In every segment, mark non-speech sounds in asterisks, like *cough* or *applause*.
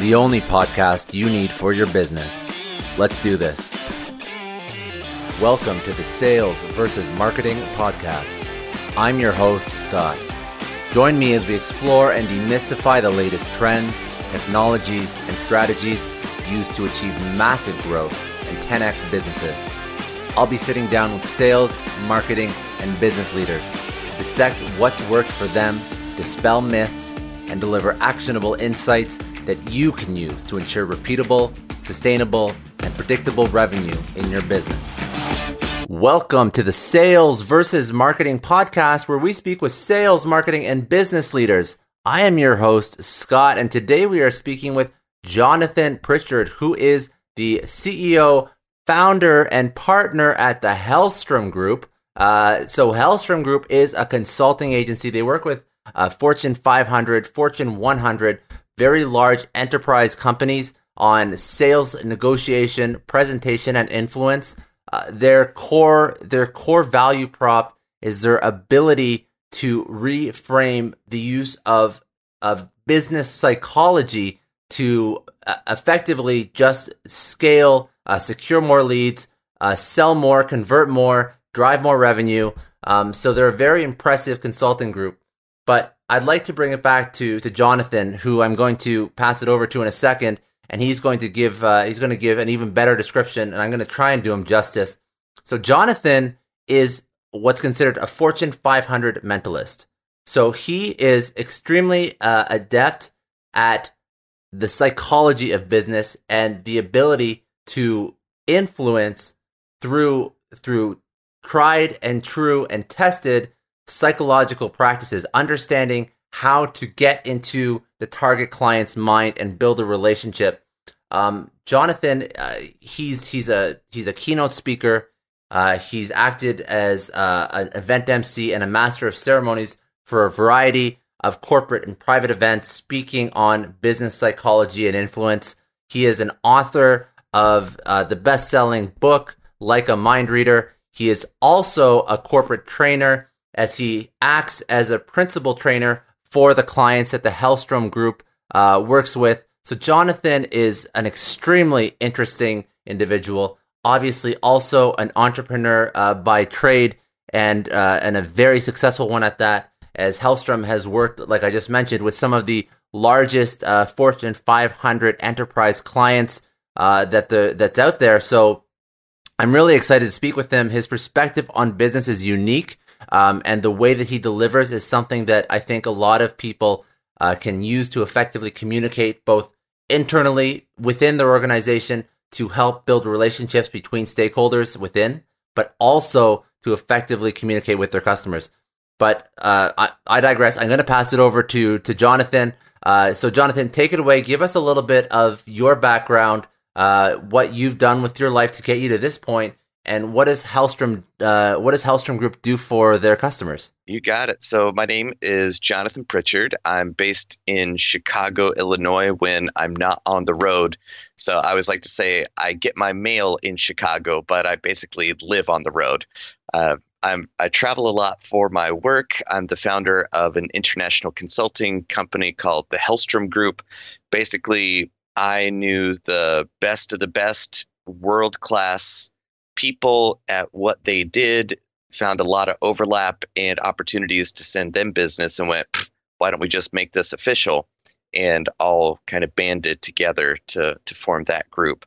the only podcast you need for your business. Let's do this. Welcome to the Sales versus Marketing Podcast. I'm your host, Scott. Join me as we explore and demystify the latest trends, technologies, and strategies used to achieve massive growth and 10x businesses. I'll be sitting down with sales, marketing, and business leaders to dissect what's worked for them, dispel myths, and deliver actionable insights that you can use to ensure repeatable, sustainable, and predictable revenue in your business. Welcome to the Sales versus Marketing podcast, where we speak with sales, marketing, and business leaders. I am your host, Scott, and today we are speaking with Jonathan Pritchard, who is the CEO, founder, and partner at the Hellstrom Group. Uh, so, Hellstrom Group is a consulting agency. They work with uh, Fortune 500, Fortune 100, very large enterprise companies on sales, negotiation, presentation, and influence. Uh, their core, their core value prop is their ability to reframe the use of of business psychology to uh, effectively just scale, uh, secure more leads, uh, sell more, convert more, drive more revenue. Um, so they're a very impressive consulting group. But I'd like to bring it back to to Jonathan, who I'm going to pass it over to in a second, and he's going to give uh, he's going to give an even better description, and I'm going to try and do him justice. So Jonathan is what's considered a Fortune 500 mentalist. So he is extremely uh, adept at the psychology of business and the ability to influence through through tried and true and tested psychological practices, understanding how to get into the target client's mind and build a relationship. Um, Jonathan, uh, he's he's a he's a keynote speaker. Uh, he's acted as uh, an event MC and a master of ceremonies for a variety of corporate and private events, speaking on business psychology and influence. He is an author of uh, the best-selling book like a mind reader. He is also a corporate trainer as he acts as a principal trainer for the clients that the Hellstrom Group uh, works with. So Jonathan is an extremely interesting individual. Obviously, also an entrepreneur uh, by trade and uh, and a very successful one at that. As Hellstrom has worked, like I just mentioned, with some of the largest uh, Fortune 500 enterprise clients uh, that the that's out there. So I'm really excited to speak with him. His perspective on business is unique. Um, and the way that he delivers is something that I think a lot of people uh, can use to effectively communicate both internally within their organization to help build relationships between stakeholders within, but also to effectively communicate with their customers. But uh, I, I, digress. I'm going to pass it over to to Jonathan. Uh, so, Jonathan, take it away. Give us a little bit of your background, uh, what you've done with your life to get you to this point, and what does Hellstrom uh, what does Hellstrom Group do for their customers? You got it. So my name is Jonathan Pritchard. I'm based in Chicago, Illinois when I'm not on the road. So I always like to say I get my mail in Chicago, but I basically live on the road. Uh, I'm, I travel a lot for my work. I'm the founder of an international consulting company called the Hellstrom Group. Basically, I knew the best of the best world class people at what they did, found a lot of overlap and opportunities to send them business, and went, why don't we just make this official? And all kind of banded together to, to form that group.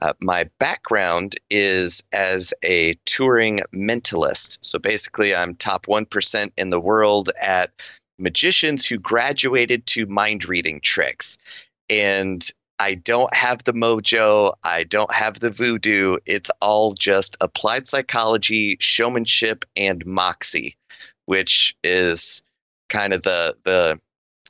Uh, my background is as a touring mentalist. So basically, I'm top 1% in the world at magicians who graduated to mind reading tricks. And I don't have the mojo. I don't have the voodoo. It's all just applied psychology, showmanship, and moxie, which is kind of the the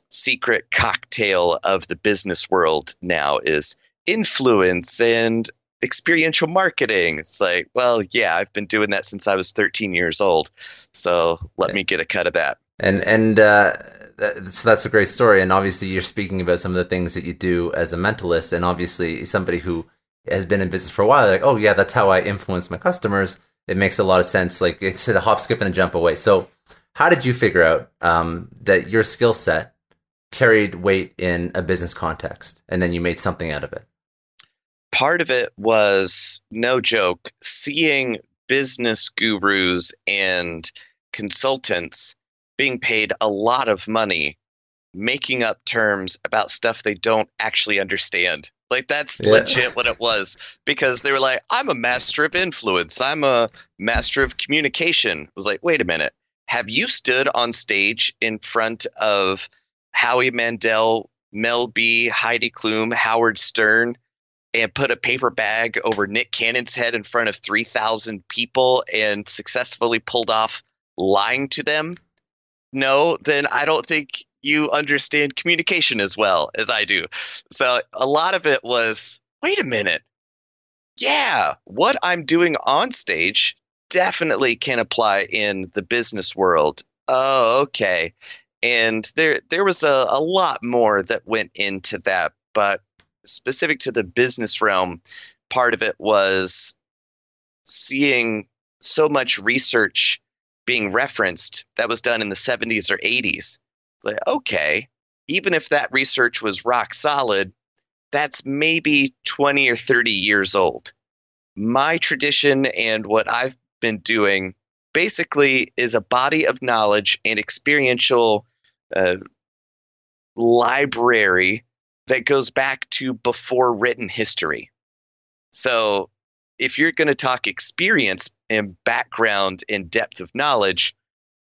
secret cocktail of the business world now is influence and experiential marketing. It's like, well, yeah, I've been doing that since I was 13 years old. So let me get a cut of that. And and uh, so that's a great story. And obviously, you're speaking about some of the things that you do as a mentalist, and obviously, somebody who has been in business for a while, like, oh yeah, that's how I influence my customers. It makes a lot of sense. Like it's a hop, skip, and a jump away. So, how did you figure out um, that your skill set carried weight in a business context, and then you made something out of it? Part of it was no joke, seeing business gurus and consultants being paid a lot of money making up terms about stuff they don't actually understand. Like that's yeah. legit what it was because they were like, "I'm a master of influence. I'm a master of communication." I was like, "Wait a minute. Have you stood on stage in front of Howie Mandel, Mel B, Heidi Klum, Howard Stern, and put a paper bag over Nick Cannon's head in front of 3,000 people and successfully pulled off lying to them? No, then I don't think you understand communication as well as I do. So a lot of it was wait a minute. Yeah, what I'm doing on stage definitely can apply in the business world. Oh, okay. And there there was a, a lot more that went into that, but specific to the business realm, part of it was seeing so much research being referenced that was done in the 70s or 80s like, okay, even if that research was rock solid, that's maybe 20 or 30 years old. My tradition and what I've been doing basically is a body of knowledge and experiential uh, library that goes back to before written history. So, if you're going to talk experience and background and depth of knowledge,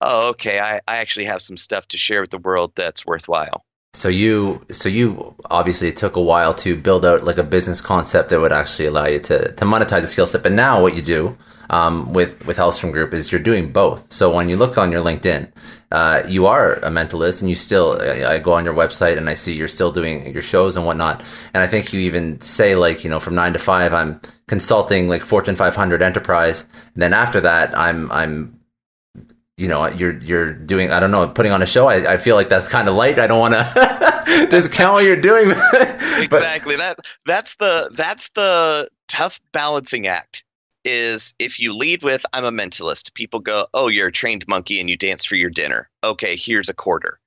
oh, okay, I, I actually have some stuff to share with the world that's worthwhile. So you, so you obviously it took a while to build out like a business concept that would actually allow you to to monetize a skill set. But now what you do um, with with Hellstrom Group is you're doing both. So when you look on your LinkedIn, uh, you are a mentalist, and you still. I, I go on your website and I see you're still doing your shows and whatnot. And I think you even say like you know from nine to five I'm consulting like Fortune 500 enterprise. And then after that I'm I'm you know you're you're doing I don't know putting on a show I, I feel like that's kind of light I don't want to *laughs* discount what you're doing *laughs* exactly that that's the that's the tough balancing act is if you lead with I'm a mentalist people go oh you're a trained monkey and you dance for your dinner okay here's a quarter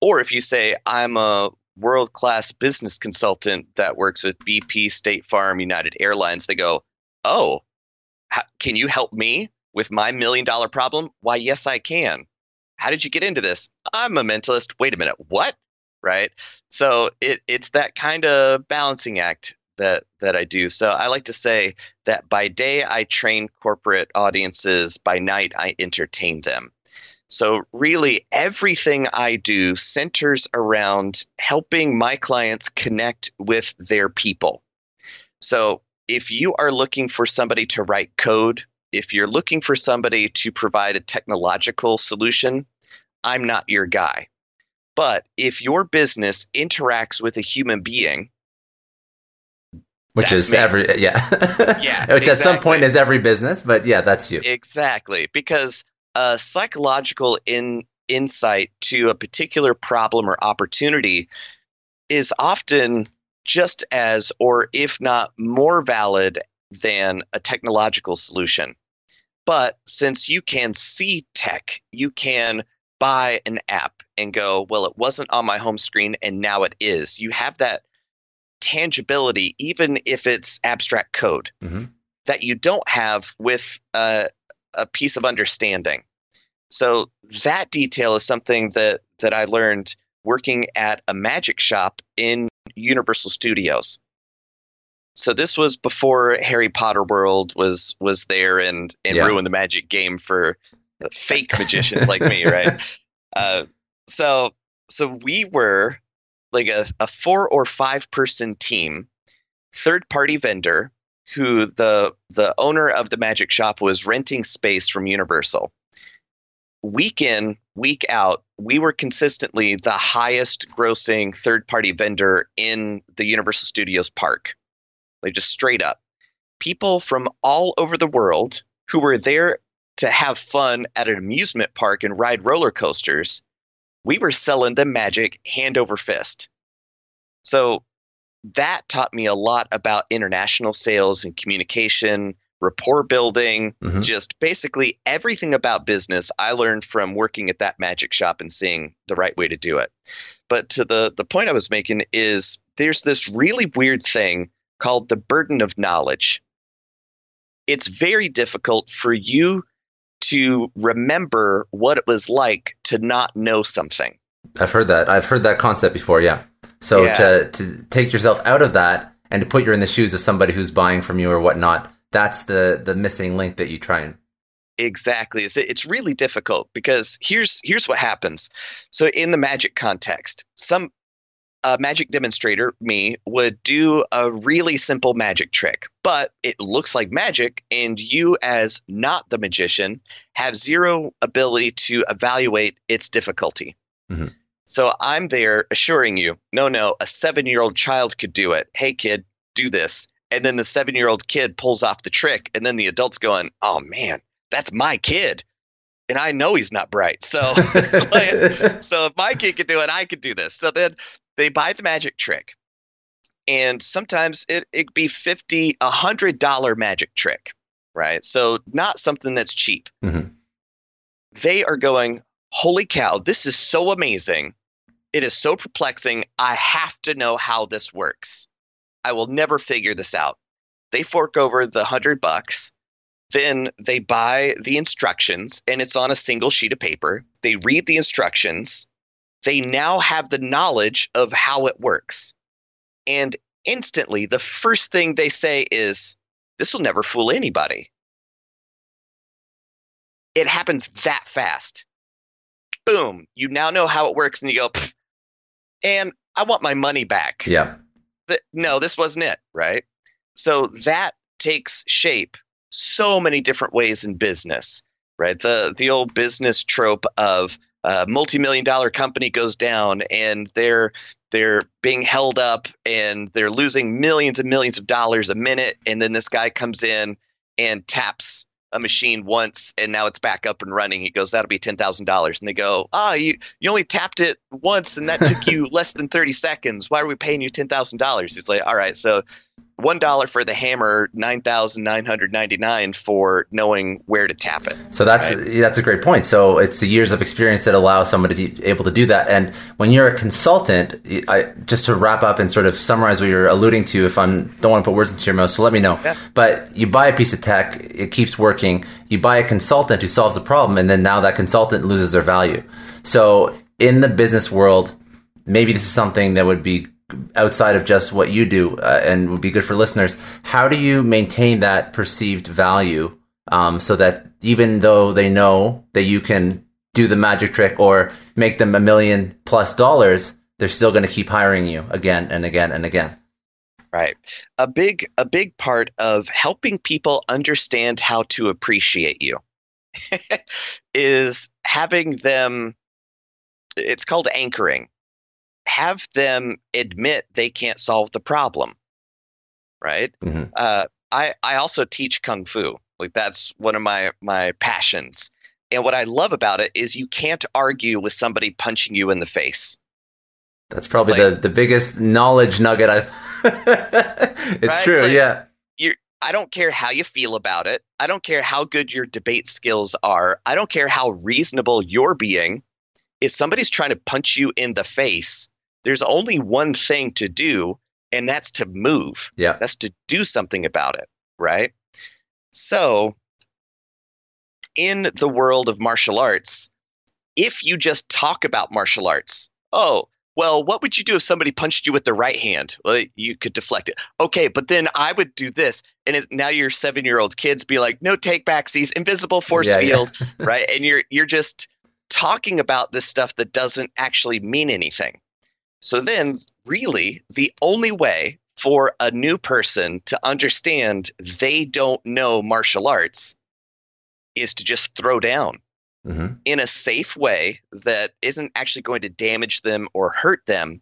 or if you say I'm a world class business consultant that works with BP State Farm United Airlines they go oh how, can you help me with my million dollar problem? Why, yes, I can. How did you get into this? I'm a mentalist. Wait a minute. What? Right. So it, it's that kind of balancing act that that I do. So I like to say that by day I train corporate audiences, by night I entertain them. So really everything I do centers around helping my clients connect with their people. So if you are looking for somebody to write code if you're looking for somebody to provide a technological solution, I'm not your guy. But if your business interacts with a human being, which is me. every yeah *laughs* yeah which exactly. at some point is every business but yeah that's you exactly because a psychological in insight to a particular problem or opportunity is often just as or if not more valid than a technological solution but since you can see tech, you can buy an app and go, well, it wasn't on my home screen and now it is. You have that tangibility, even if it's abstract code, mm-hmm. that you don't have with a, a piece of understanding. So that detail is something that that I learned working at a magic shop in Universal Studios so this was before Harry Potter World was was there and and yeah. ruined the magic game for fake magicians like me, right? *laughs* Uh, so so we were like a, a four or five person team, third party vendor who the the owner of the magic shop was renting space from Universal. Week in, week out, we were consistently the highest grossing third party vendor in the Universal Studios park like just straight up. People from all over the world who were there to have fun at an amusement park and ride roller coasters, we were selling them magic hand over fist. So that taught me a lot about international sales and communication, rapport building, mm-hmm. just basically everything about business I learned from working at that magic shop and seeing the right way to do it. But to the the point I was making is there's this really weird thing called the burden of knowledge. It's very difficult for you to remember what it was like to not know something. I've heard that. I've heard that concept before, yeah. So yeah. to to take yourself out of that and to put you in the shoes of somebody who's buying from you or whatnot, that's the the missing link that you try and exactly it's, it's really difficult because here's here's what happens so in the magic context some a magic demonstrator me would do a really simple magic trick. But it looks like magic and you as not the magician have zero ability to evaluate its difficulty. Mm-hmm. so i'm there assuring you no no a seven year old child could do it. Hey kid do this. And then the seven year old kid pulls off the trick and then the adult's going oh man that's my kid. And i know he's not bright so *laughs* so if my kid could do it i could do this. So then they buy the magic trick and sometimes it it be 50 a hundred dollar magic trick right so not something that's cheap mm-hmm. they are going holy cow this is so amazing it is so perplexing i have to know how this works I will never figure this out. They fork over the hundred bucks. Then they buy the instructions, and it's on a single sheet of paper. They read the instructions. They now have the knowledge of how it works. And instantly, the first thing they say is, This will never fool anybody. It happens that fast. Boom. You now know how it works, and you go, and I want my money back. Yeah that no, this wasn't it, right? So that takes shape so many different ways in business, right? The the old business trope of a multi-million dollar company goes down and they're they're being held up and they're losing millions and millions of dollars a minute and then this guy comes in and taps a machine once and now it's back up and running. He goes, that'll be ten thousand dollars. And they go, ah, oh, you you only tapped it once and that took you *laughs* less than thirty seconds. Why are we paying you ten thousand dollars? He's like, all right, so one dollar for the hammer, nine thousand nine hundred ninety nine for knowing where to tap it. So that's right? that's a great point. So it's the years of experience that allow somebody to be able to do that. And when you're a consultant, I, just to wrap up and sort of summarize what you're alluding to, if I'm don't want to put words into your mouth, so let me know. Yeah. But you buy a piece of tech, it keeps working. You buy a consultant who solves the problem, and then now that consultant loses their value. So in the business world, maybe this is something that would be outside of just what you do uh, and would be good for listeners how do you maintain that perceived value um, so that even though they know that you can do the magic trick or make them a million plus dollars they're still going to keep hiring you again and again and again? Right. A big a big part of helping people understand how to appreciate you *laughs* is having them it's called anchoring have them admit they can't solve the problem right mm-hmm. uh, i i also teach kung fu like that's one of my my passions and what i love about it is you can't argue with somebody punching you in the face that's probably like, the the biggest knowledge nugget i've *laughs* it's right? true it's like, yeah you I don't care how you feel about it. I don't care how good your debate skills are. I don't care how reasonable you're being. If somebody's trying to punch you in the face, there's only one thing to do, and that's to move. Yeah. That's to do something about it, right? So, in the world of martial arts, if you just talk about martial arts, oh, well, what would you do if somebody punched you with the right hand? Well, you could deflect it. Okay, but then I would do this. And it, now your seven year old kids be like, no take backsies, invisible force yeah, field, yeah. *laughs* right? And you're you're just talking about this stuff that doesn't actually mean anything. So then, really, the only way for a new person to understand they don't know martial arts is to just throw down mm-hmm. in a safe way that isn't actually going to damage them or hurt them,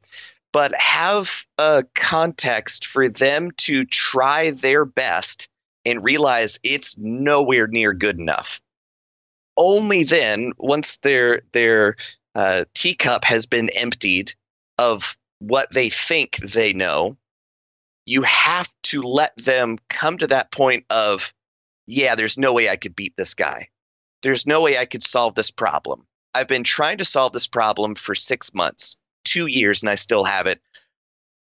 but have a context for them to try their best and realize it's nowhere near good enough. Only then, once their their uh, teacup has been emptied of what they think they know, you have to let them come to that point of yeah, there's no way I could beat this guy. There's no way I could solve this problem. I've been trying to solve this problem for six months, two years, and I still have it.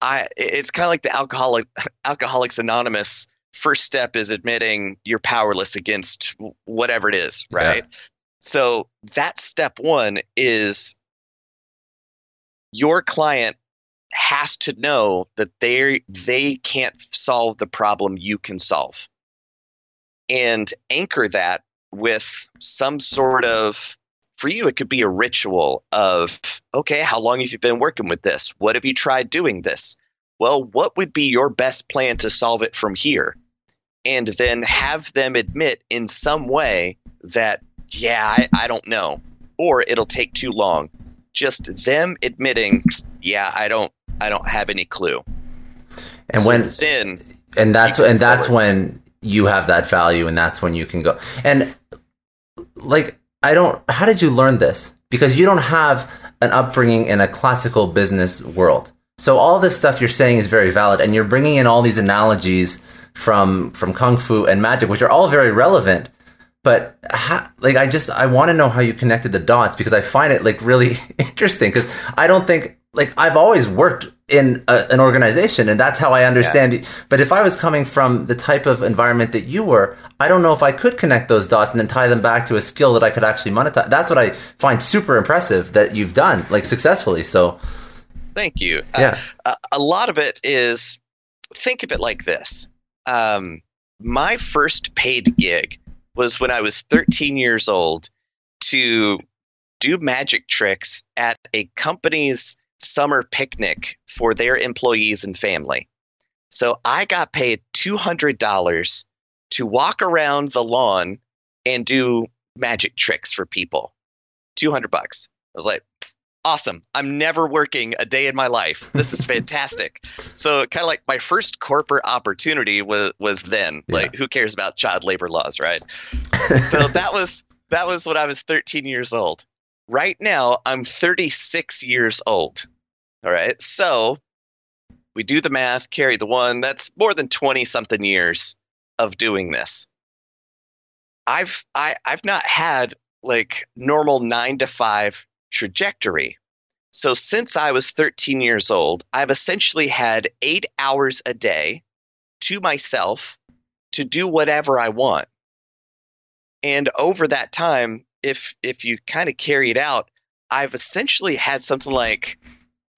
I it's kind of like the alcoholic *laughs* Alcoholics Anonymous. First step is admitting you're powerless against whatever it is, right? Yeah. So that step one is your client has to know that they they can't solve the problem you can solve and anchor that with some sort of for you it could be a ritual of okay how long have you been working with this? What have you tried doing this? Well what would be your best plan to solve it from here? And then have them admit in some way that yeah I, I don't know or it'll take too long just them admitting yeah i don't i don't have any clue. And so when then and that's and that's forward. when you have that value and that's when you can go. And like i don't how did you learn this? Because you don't have an upbringing in a classical business world. So all this stuff you're saying is very valid and you're bringing in all these analogies from from kung fu and magic which are all very relevant but how, like i just i want to know how you connected the dots because i find it like really *laughs* interesting because i don't think like I've always worked in a, an organization and that's how I understand yeah. it. But if I was coming from the type of environment that you were, I don't know if I could connect those dots and then tie them back to a skill that I could actually monetize. That's what I find super impressive that you've done like successfully. So thank you. Uh, yeah. Uh, a lot of it is think of it like this. Um, my first paid gig was when I was 13 years old to do magic tricks at a company's summer picnic for their employees and family. So I got paid $200 to walk around the lawn and do magic tricks for people. 200 bucks. I was like, awesome. I'm never working a day in my life. This is *laughs* fantastic. so kind of like my first corporate opportunity was was then. Yeah. Like who cares about child labor laws, right? *laughs* so that was that was when I was 13 years old. Right now, I'm 36 years old. All right. So we do the math, carry the one. That's more than 20 something years of doing this. I've I, I've not had like normal nine to five trajectory. So since I was 13 years old, I've essentially had eight hours a day to myself to do whatever I want. And over that time, if if you kind of carry it out, I've essentially had something like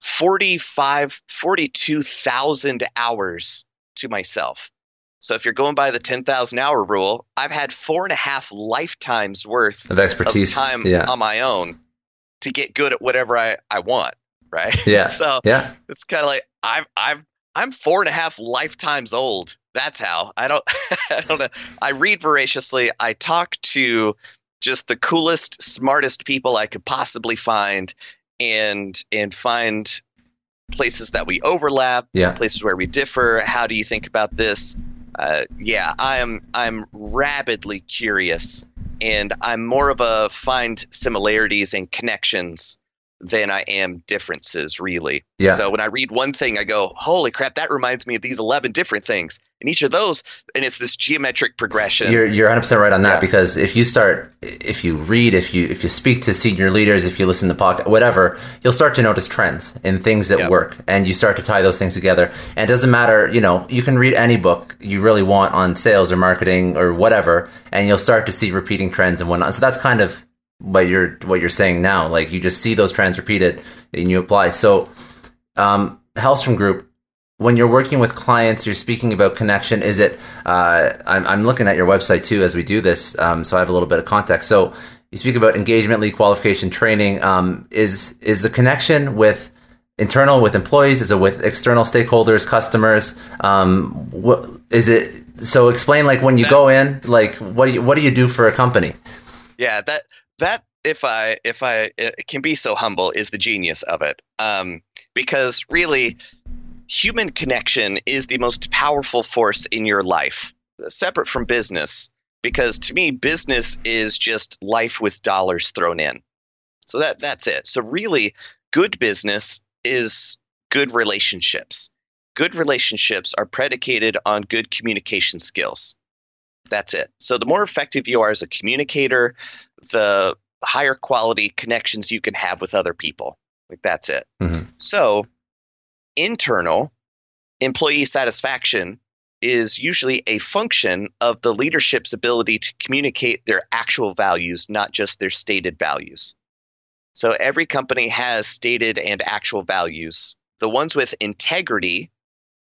45 42,000 hours to myself. So if you're going by the 10,000 hour rule, I've had four and a half lifetimes worth of expertise of time yeah. on my own to get good at whatever I, I want. *laughs* Right. Yeah. so yeah, it's kind of like I'm, I'm, I'm four and a half lifetimes old. That's how I don't, *laughs* I don't know. I read voraciously. I talk to just the coolest, smartest people I could possibly find, and and find places that we overlap, yeah. places where we differ. How do you think about this? Uh, yeah, I'm I'm rabidly curious, and I'm more of a find similarities and connections than I am differences, really. Yeah. So when I read one thing, I go, "Holy crap! That reminds me of these eleven different things." And each of those, and it's this geometric progression. You're you're 100 percent right on that yeah. because if you start, if you read, if you if you speak to senior leaders, if you listen to podcast, whatever, you'll start to notice trends in things that yep. work, and you start to tie those things together. And it doesn't matter, you know, you can read any book you really want on sales or marketing or whatever, and you'll start to see repeating trends and whatnot. So that's kind of what you're what you're saying now. Like you just see those trends repeated and you apply. So, um, Hellstrom Group when you're working with clients, you're speaking about connection. Is it? Uh, I'm, I'm, looking at your website too as we do this, um, so I have a little bit of context. So you speak about engagement, lead qualification, training. Um, is is the connection with internal with employees? Is it with external stakeholders, customers? Um, what is it? So explain like when you that, go in, like what do you what do you do for a company? Yeah, that that if I if I can be so humble is the genius of it. Um, because really human connection is the most powerful force in your life, separate from business. Because to me, business is just life with dollars thrown in. So that that's it. So really, good business is good relationships. Good relationships are predicated on good communication skills. That's it. So the more effective you are as a communicator, the higher quality connections you can have with other people. Like that's it. Mhm. So internal employee satisfaction is usually a function of the leadership's ability to communicate their actual values, not just their stated values. So every company has stated and actual values. The ones with integrity,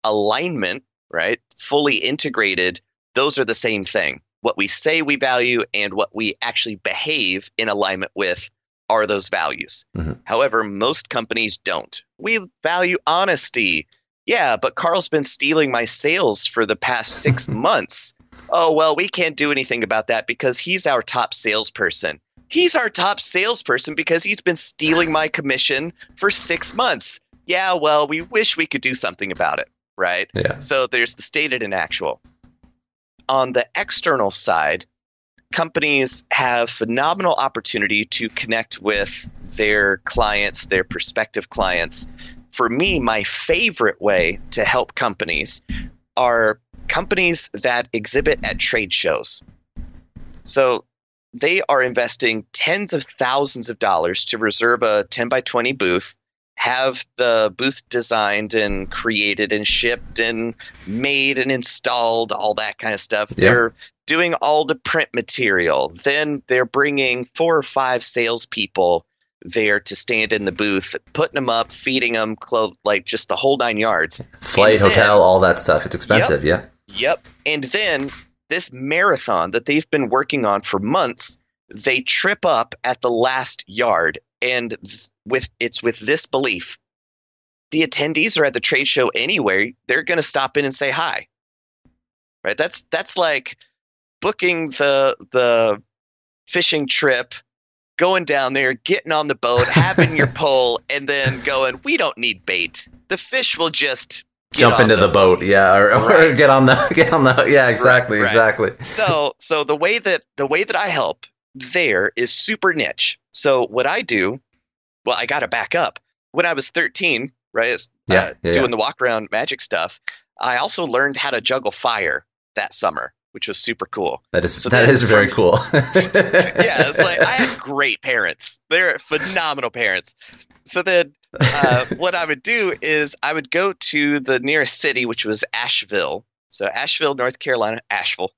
alignment, right, fully integrated, those are the same thing. What we say we value and what we actually behave in alignment with are those values. Mhm. However, most companies don't. We value honesty. Yeah, but Carl's been stealing my sales for the past six *laughs* months. Oh, well, we can't do anything about that because he's our top salesperson. He's our top salesperson because he's been stealing my commission for six months. Yeah, well, we wish we could do something about it, right? Yeah. So there's the stated and actual. On the external side, companies have phenomenal opportunity to connect with their clients, their prospective clients. For me, my favorite way to help companies are companies that exhibit at trade shows. So they are investing tens of thousands of dollars to reserve a 10 by 20 booth, have the booth designed and created and shipped and made and installed, all that kind of stuff. Yeah. They're doing all the print material. Then they're bringing four or five salespeople there to stand in the booth, putting them up, feeding them, clothes, like just the whole nine yards. Flight, then- hotel, all that stuff. It's expensive. Yeah. Yep. And then this marathon that they've been working on for months, they trip up at the last yard and with it's with this belief the attendees are at the trade show anyway, they're going to stop in and say hi. Right? That's that's like booking the the fishing trip, going down there, getting on the boat, having your *laughs* pole and then going, "We don't need bait. The fish will just Jump into the boat. Yeah. Or, or Right. get on the *laughs* get on the. Yeah. Exactly. right. Exactly. so so the way that the way that I help there is super niche. So what I do, well, I got to back up. When I was 13, right, uh, Yeah, yeah, doing yeah. the walk around magic stuff, I also learned how to juggle fire that summer, which was super cool. That is So that is very cool. *laughs* yeah, it's like I had great parents. They're phenomenal parents. So then, uh, *laughs* what I would do is I would go to the nearest city, which was Asheville. So Asheville, North Carolina, Asheville.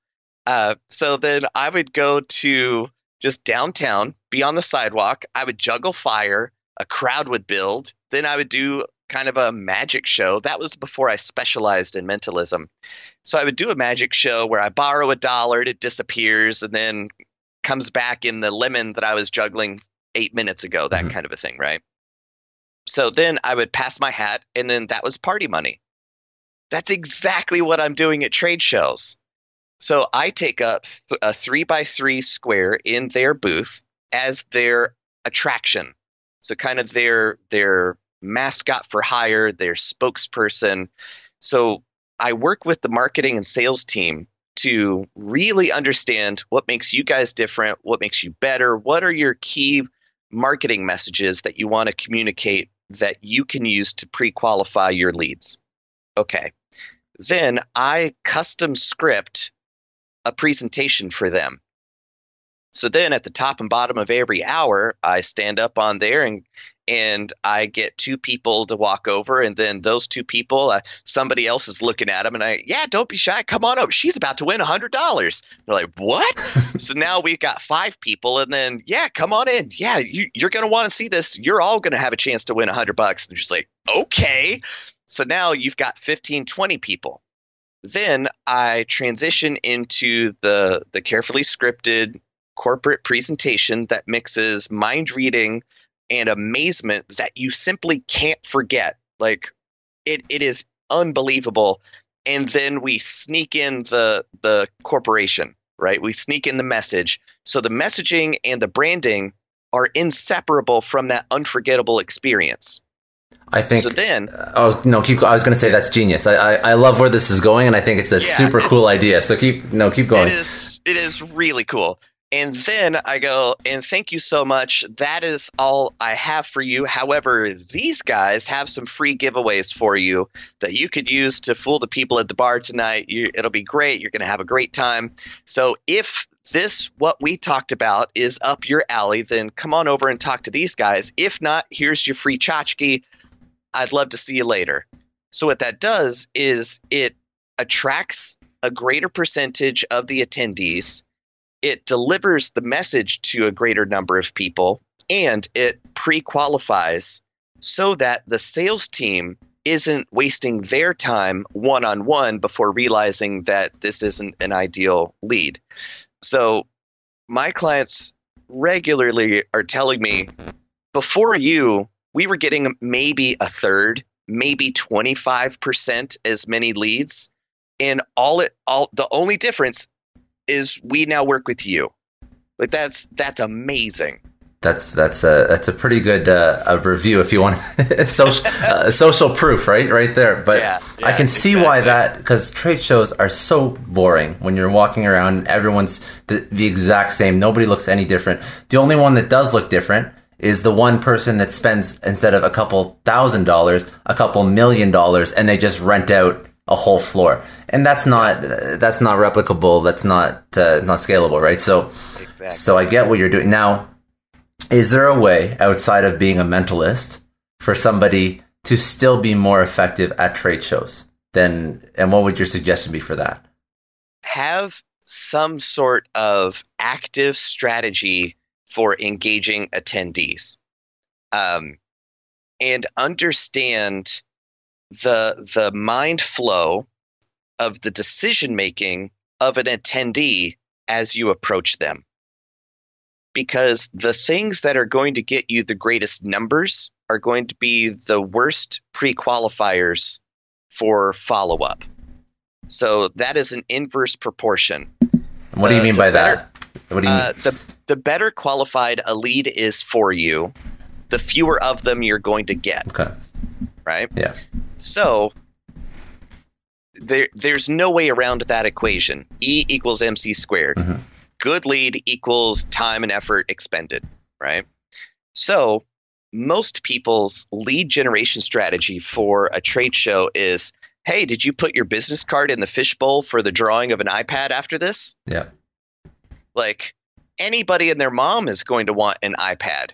Uh, so then I would go to just downtown, be on the sidewalk. I would juggle fire. A crowd would build. Then I would do kind of a magic show. That was before I specialized in mentalism. So I would do a magic show where I borrow a dollar, it disappears, and then comes back in the lemon that I was juggling eight minutes ago, that Mhm. kind of a thing, right? So then I would pass my hat, and then that was party money. That's exactly what I'm doing at trade shows. So I take a, th- a three by three square in their booth as their attraction. So kind of their their mascot for hire, their spokesperson. So I work with the marketing and sales team to really understand what makes you guys different, what makes you better, what are your key marketing messages that you want to communicate that you can use to pre-qualify your leads. Okay. Then I custom script a presentation for them. So then at the top and bottom of every hour, I stand up on there and and I get two people to walk over, and then those two people, uh, somebody else is looking at them, and I, yeah, don't be shy, come on over. She's about to win a hundred dollars. They're like, what? *laughs* so now we've got five people, and then yeah, come on in. Yeah, you, you're gonna want to see this. You're all gonna have a chance to win a hundred bucks. And just like, okay. So now you've got 15, 20 people. Then I transition into the the carefully scripted corporate presentation that mixes mind reading and amazement that you simply can't forget. Like it, it is unbelievable. And then we sneak in the the corporation, right? We sneak in the message. So the messaging and the branding are inseparable from that unforgettable experience. I think. So then oh no, keep. I was going to say that's genius. I, I I love where this is going, and I think it's a Yeah, super cool idea. So keep no, keep going. It is it is really cool. And then I go, and thank you so much. That is all I have for you. However, these guys have some free giveaways for you that you could use to fool the people at the bar tonight. You, it'll be great. You're going to have a great time. So if this, what we talked about, is up your alley, then come on over and talk to these guys. If not, here's your free tchotchke. I'd love to see you later. So what that does is it attracts a greater percentage of the attendees it delivers the message to a greater number of people and it pre qualifies so that the sales team isn't wasting their time one on one before realizing that this isn't an ideal lead. So, my clients regularly are telling me before you, we were getting maybe a third, maybe 25% as many leads. And all it all the only difference is we now work with you. Like that's that's amazing. That's that's a that's a pretty good uh, a review if you want *laughs* social uh, social proof right right there. But yeah, yeah, I can see exactly. why that because trade shows are so boring when you're walking around. Everyone's the, the exact same. Nobody looks any different. The only one that does look different is the one person that spends instead of a couple thousand dollars, a couple million dollars, and they just rent out a whole floor, and that's not that's not replicable. That's not uh, not scalable, right? So, exactly. so I get what you're doing now. Is there a way outside of being a mentalist for somebody to still be more effective at trade shows? Then, and what would your suggestion be for that? Have some sort of active strategy for engaging attendees, um, and understand the the mind flow of the decision making of an attendee as you approach them. Because the things that are going to get you the greatest numbers are going to be the worst pre qualifiers for follow up. So that is an inverse proportion. What the, do you mean by better, that? What do you uh, the the better qualified a lead is for you, the fewer of them you're going to get. Okay. Right? Yeah. So there, there's no way around that equation. E equals mc squared. Mm-hmm. Good lead equals time and effort expended, right? So most people's lead generation strategy for a trade show is hey, did you put your business card in the fishbowl for the drawing of an iPad after this? Yeah. Like anybody and their mom is going to want an iPad.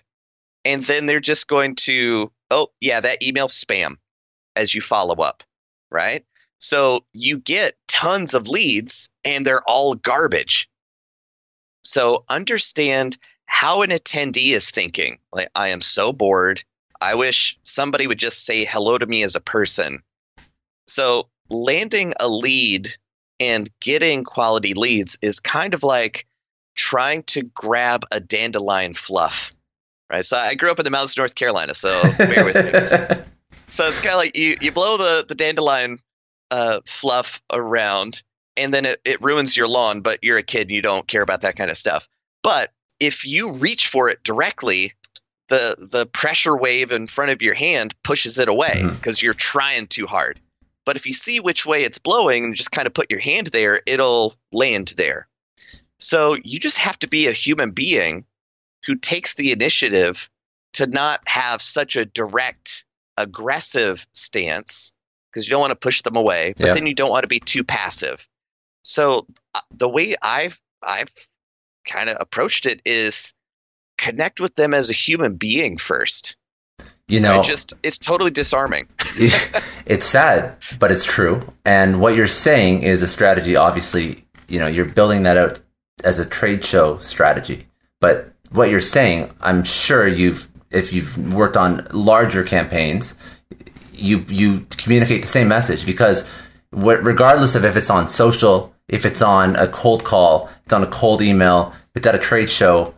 And then they're just going to, oh, yeah, that email spam as you follow up, right? So you get tons of leads and they're all garbage. So understand how an attendee is thinking. Like, I am so bored. I wish somebody would just say hello to me as a person. So landing a lead and getting quality leads is kind of like trying to grab a dandelion fluff. Right. So I grew up in the mountains of North Carolina, so bear with me. *laughs* So it's kind of like you, you blow the, the dandelion uh, fluff around, and then it, it ruins your lawn, but you're a kid and you don't care about that kind of stuff. But if you reach for it directly, the the pressure wave in front of your hand pushes it away because mm-hmm. you're trying too hard. But if you see which way it's blowing and just kind of put your hand there, it'll land there. So you just have to be a human being who takes the initiative to not have such a direct aggressive stance because you don't want to push them away, but yeah. then you don't want to be too passive. So uh, the way I've I've kind of approached it is connect with them as a human being first. You know, just it's totally disarming. *laughs* *laughs* it's sad, but it's true. And what you're saying is a strategy. Obviously, you know, you're building that out as a trade show strategy. But what you're saying, I'm sure you've if you've worked on larger campaigns, you you communicate the same message because what, regardless of if it's on social, if it's on a cold call, it's on a cold email, it's at a trade show.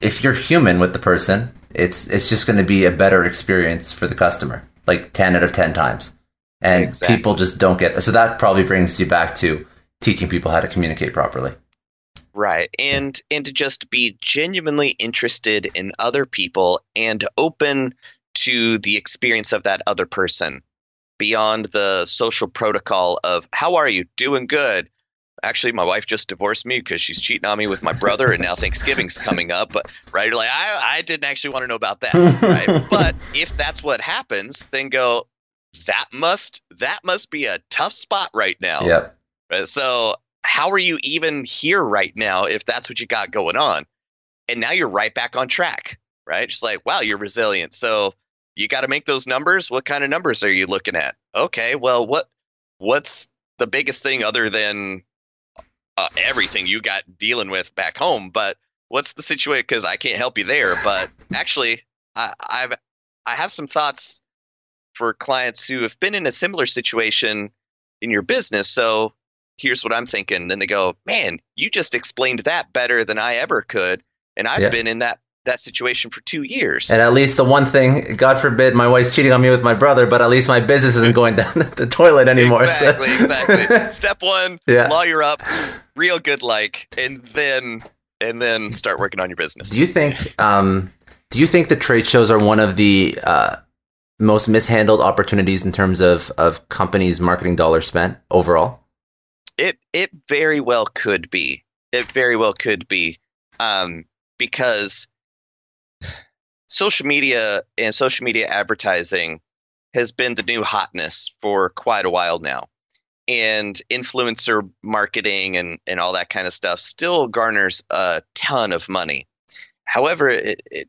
If you're human with the person, it's it's just going to be a better experience for the customer, like ten out of ten times. And exactly. people just don't get that. So that probably brings you back to teaching people how to communicate properly. Right. And and to just be genuinely interested in other people and open to the experience of that other person beyond the social protocol of how are you doing good actually, my wife just divorced me because she's cheating on me with my brother, and now Thanksgiving's coming up. But right, like I, I didn't actually want to know about that. Right? *laughs* but if that's what happens, then go. That must that must be a tough spot right now. Yep. Uh, So how are you even here right now if that's what you got going on? And now you're right back on track, right? Just like, wow, you're resilient. So you got to make those numbers. What kind of numbers are you looking at? Okay, well, what what's the biggest thing other than uh, everything you got dealing with back home? But what's the situation? Because I can't help you there. But actually, I, I've I have some thoughts for clients who have been in a similar situation in your business. So here's what I'm thinking. Then they go, man, you just explained that better than I ever could. And I've Yeah. been in that, that situation for two years. And at least the one thing, God forbid, my wife's cheating on me with my brother, but at least my business isn't going down *laughs* the toilet anymore. so- exactly, exactly. *laughs* Step one, Yeah. lawyer up, real good like, and then and then start working on your business. Do you think? Um, do you think the trade shows are one of the uh, most mishandled opportunities in terms of of companies' marketing dollars spent overall? It it very well could be. It very well could be. Um, because social media and social media advertising has been the new hotness for quite a while now. And influencer marketing and, and all that kind of stuff still garners a ton of money. However, it, it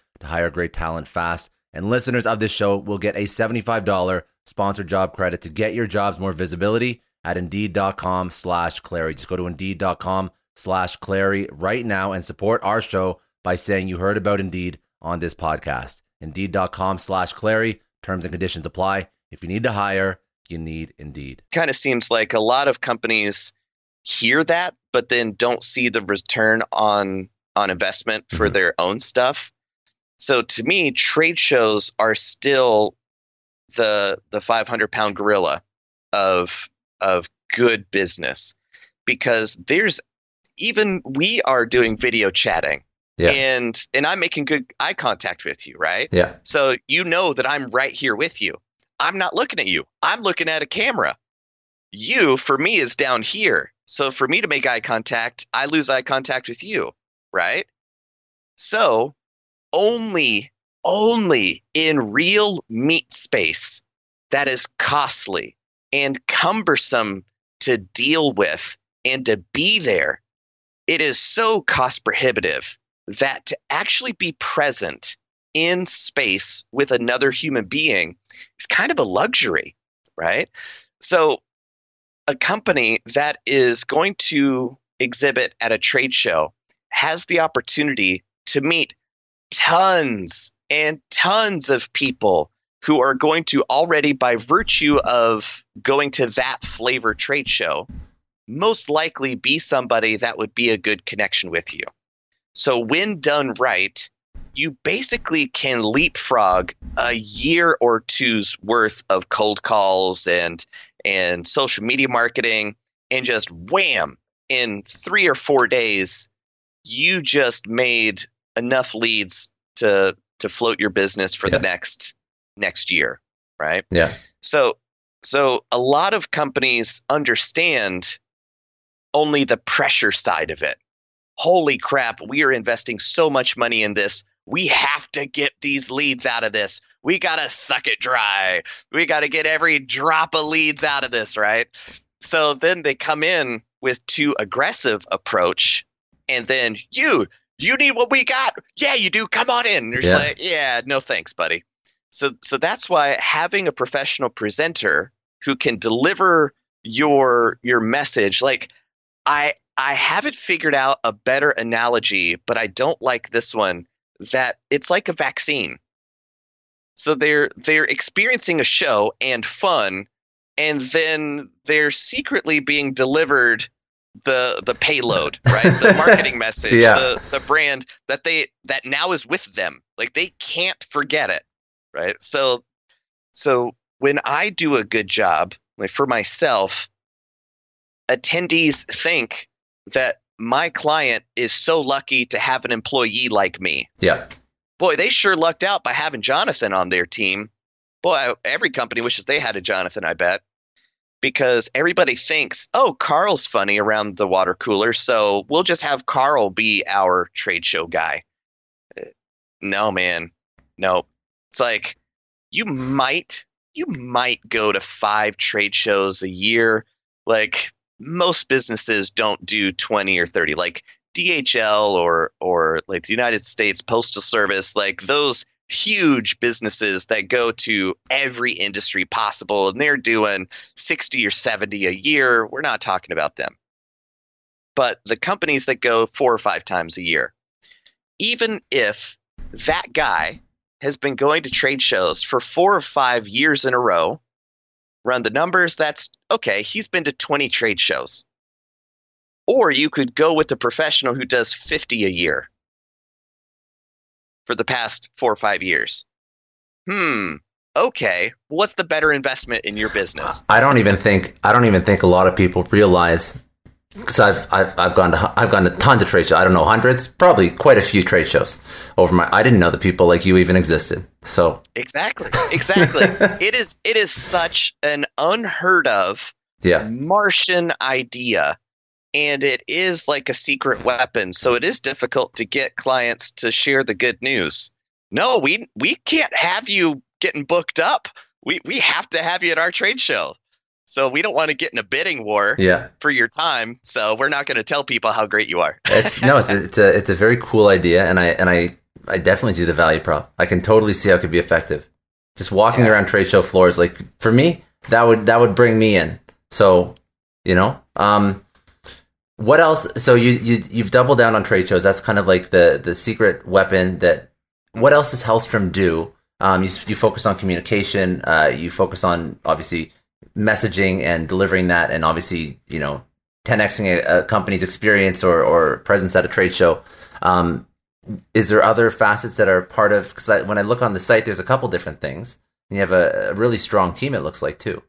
to hire great talent fast. And listeners of this show will get a $75 sponsored job credit to get your jobs more visibility at indeed.com slash Clary. Just go to indeed.com slash Clary right now and support our show by saying you heard about Indeed on this podcast. Indeed.com slash Clary. Terms and conditions apply. If you need to hire, you need Indeed. Kind of seems like a lot of companies hear that, but then don't see the return on on investment for mm-hmm. their own stuff. So to me, trade shows are still the the 500 pound gorilla of of good business because there's even we are doing video chatting yeah. and and I'm making good eye contact with you, right? Yeah. So you know that I'm right here with you. I'm not looking at you. I'm looking at a camera. You for me is down here. So for me to make eye contact, I lose eye contact with you, right? So only only in real meat space that is costly and cumbersome to deal with and to be there it is so cost prohibitive that to actually be present in space with another human being is kind of a luxury right? So a company that is going to exhibit at a trade show has the opportunity to meet tons and tons of people who are going to already, by virtue of going to that flavor trade show, most likely be somebody that would be a good connection with you. So, when done right, you basically can leapfrog a year or two's worth of cold calls and and social media marketing and just wham in 3 or 4 days you just made enough leads to to float your business for yeah. the next next year, right? Yeah. So so a lot of companies understand only the pressure side of it. Holy crap, we are investing so much money in this. We have to get these leads out of this. We got to suck it dry. We got to get every drop of leads out of this, right? So then they come in with too aggressive approach and then you you need what we got. Yeah, you do. Come on in. you're yeah. like, yeah, no thanks, buddy. So so that's why having a professional presenter who can deliver your your message like I I haven't figured out a better analogy, but I don't like this one that it's like a vaccine. So they're they're experiencing a show and fun and then they're secretly being delivered the the payload, *laughs* right? The marketing message, yeah. the the brand that they that now is with them. Like they can't forget it, right? So so when I do a good job, like for myself, attendees think that my client is so lucky to have an employee like me. Yeah. Boy, they sure lucked out by having Jonathan on their team. Boy, every company wishes they had a Jonathan, I bet because everybody thinks, oh, Carl's funny around the water cooler, so we'll just have Carl be our trade show guy. Uh, no, man. No. It's like you might you might go to 5 trade shows a year. Like most businesses don't do 20 or 30. Like DHL or or like the United States Postal Service, like those huge businesses that go to every industry possible and they're doing 60 or 70 a year. We're not talking about them. But the companies that go four or five times a year, even if that guy has been going to trade shows for four or five years in a row, run the numbers, that's okay, he's been to 20 trade shows. Or you could go with the professional who does 50 a year for the past four or five years. Hmm. Okay. What's the better investment in your business? I don't even think I don't even think a lot of people realize because I've, I've I've gone to I've gone to tons of trade shows. I don't know hundreds, probably quite a few trade shows over my. I didn't know that people like you even existed. So exactly, exactly. *laughs* it is it is such an unheard of yeah Martian idea and it is like a secret weapon so it is difficult to get clients to share the good news. No we we can't have you getting booked up. We we have to have you at our trade show. So we don't want to get in a bidding war yeah. for your time so we're not going to tell people how great you are. It's no it's a, it's a it's a very cool idea and i and i i definitely see the value prop. I can totally see how it could be effective. Just walking yeah. around trade show floors like for me that would that would bring me in. So you know um what else? So you, you you've doubled down on trade shows. That's kind of like the the secret weapon. That what else does Hellstrom do? Um, you you focus on communication. Uh, you focus on obviously messaging and delivering that, and obviously you know 10xing a, a company's experience or or presence at a trade show. Um, is there other facets that are part of? Because when I look on the site, there's a couple different things. And you have a, a really strong team. It looks like too.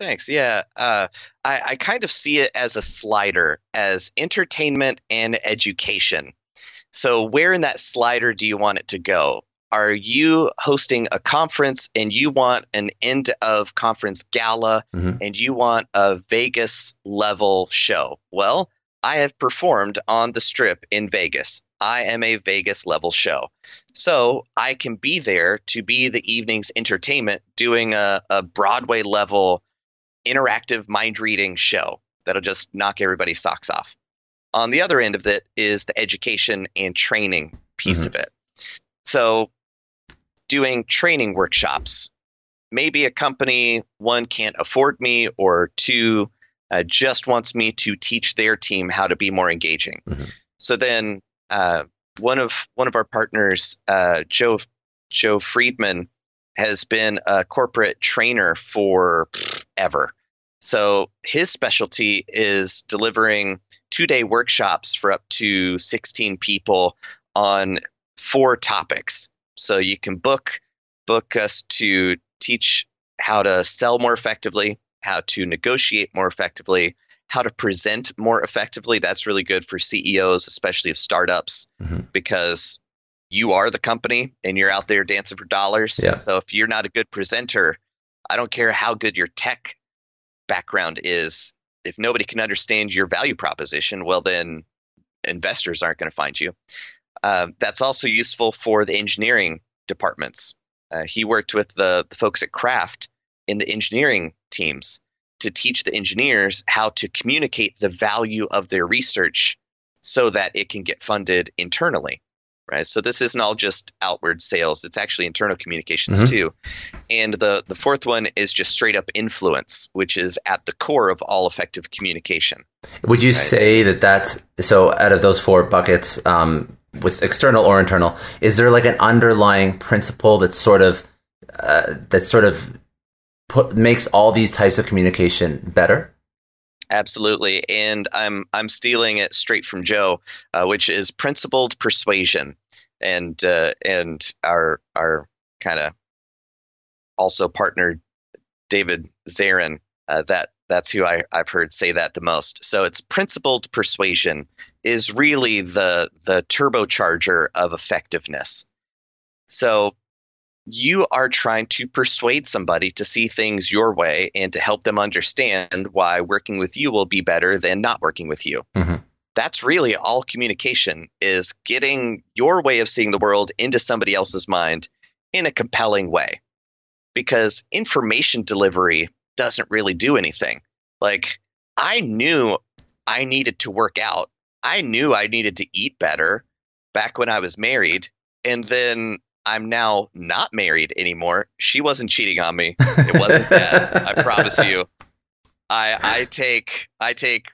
Thanks. Yeah, uh, I, I kind of see it as a slider, as entertainment and education. So, where in that slider do you want it to go? Are you hosting a conference and you want an end of conference gala mm-hmm. and you want a Vegas level show? Well, I have performed on the strip in Vegas. I am a Vegas level show. So I can be there to be the evening's entertainment doing a, a Broadway level interactive mind reading show that'll just knock everybody's socks off. On the other end of it is the education and training piece mm-hmm. of it. So, doing training workshops. Maybe a company, one, can't afford me, or two, uh, just wants me to teach their team how to be more engaging. Mm-hmm. So then, uh, one of one of our partners, uh, Joe Joe Friedman, has been a corporate trainer for ever. So his specialty is delivering two day workshops for up to 16 people on four topics. So you can book book us to teach how to sell more effectively, how to negotiate more effectively, how to present more effectively. That's really good for CEOs, especially of startups, mm-hmm. because you are the company and you're out there dancing for dollars. Yeah. So if you're not a good presenter, I don't care how good your tech background is, if nobody can understand your value proposition, well then investors aren't going to find you. Uh, that's also useful for the engineering departments. Uh, he worked with the, the folks at Kraft in the engineering teams to teach the engineers how to communicate the value of their research so that it can get funded internally right? So this isn't all just outward sales. It's actually internal communications mm-hmm. too. And the the fourth one is just straight up influence which is at the core of all effective communication. Would you right? say that that's so out of those four buckets um, with external or internal is there like an underlying principle that sort of uh, that sort of put makes all these types of communication better Absolutely, and I'm I'm stealing it straight from Joe, uh, which is principled persuasion, and uh, and our our kind of also partner David Zarin. Uh, that that's who I, I've heard say that the most. So it's principled persuasion is really the the turbocharger of effectiveness. So you are trying to persuade somebody to see things your way and to help them understand why working with you will be better than not working with you. Mm-hmm. That's really all communication is getting your way of seeing the world into somebody else's mind in a compelling way. Because information delivery doesn't really do anything. Like I knew I needed to work out. I knew I needed to eat better back when I was married. And then I'm now not married anymore. She wasn't cheating on me. *laughs* It wasn't that. I promise you. I I take I take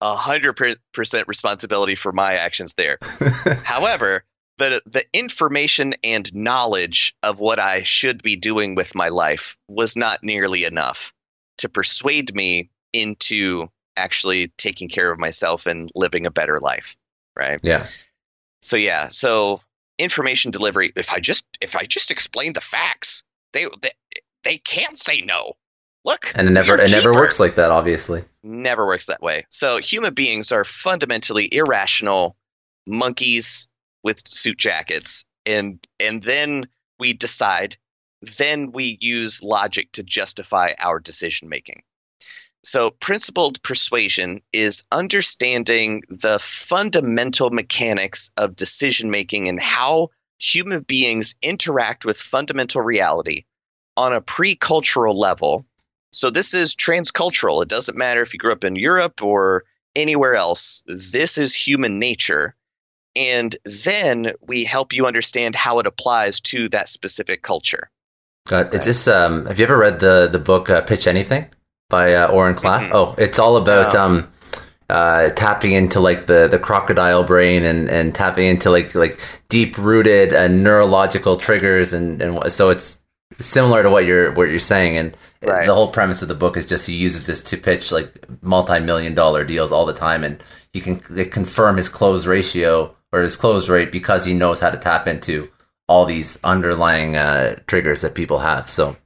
a hundred percent responsibility for my actions there. *laughs* However, the the information and knowledge of what I should be doing with my life was not nearly enough to persuade me into actually taking care of myself and living a better life. Right. Yeah. So yeah. So information delivery if i just if i just explain the facts they they, they can't say no. Look and it never it never works like that obviously. Never works that way. So human beings are fundamentally irrational monkeys with suit jackets. And and then we decide then we use logic to justify our decision making so, principled persuasion is understanding the fundamental mechanics of decision making and how human beings interact with fundamental reality on a pre cultural level. So, this is transcultural. It doesn't matter if you grew up in Europe or anywhere else, this is human nature. And then we help you understand how it applies to that specific culture. God, right. is this? Um, have you ever read the the book uh, Pitch Anything? By uh, Oren Klaff. Mm-hmm. Oh, it's all about um, uh, tapping into like the, the crocodile brain and, and tapping into like like deep rooted and neurological triggers and, and so it's similar to what you're what you're saying and right. the whole premise of the book is just he uses this to pitch like multi million dollar deals all the time and he can confirm his close ratio or his close rate because he knows how to tap into all these underlying uh, triggers that people have. So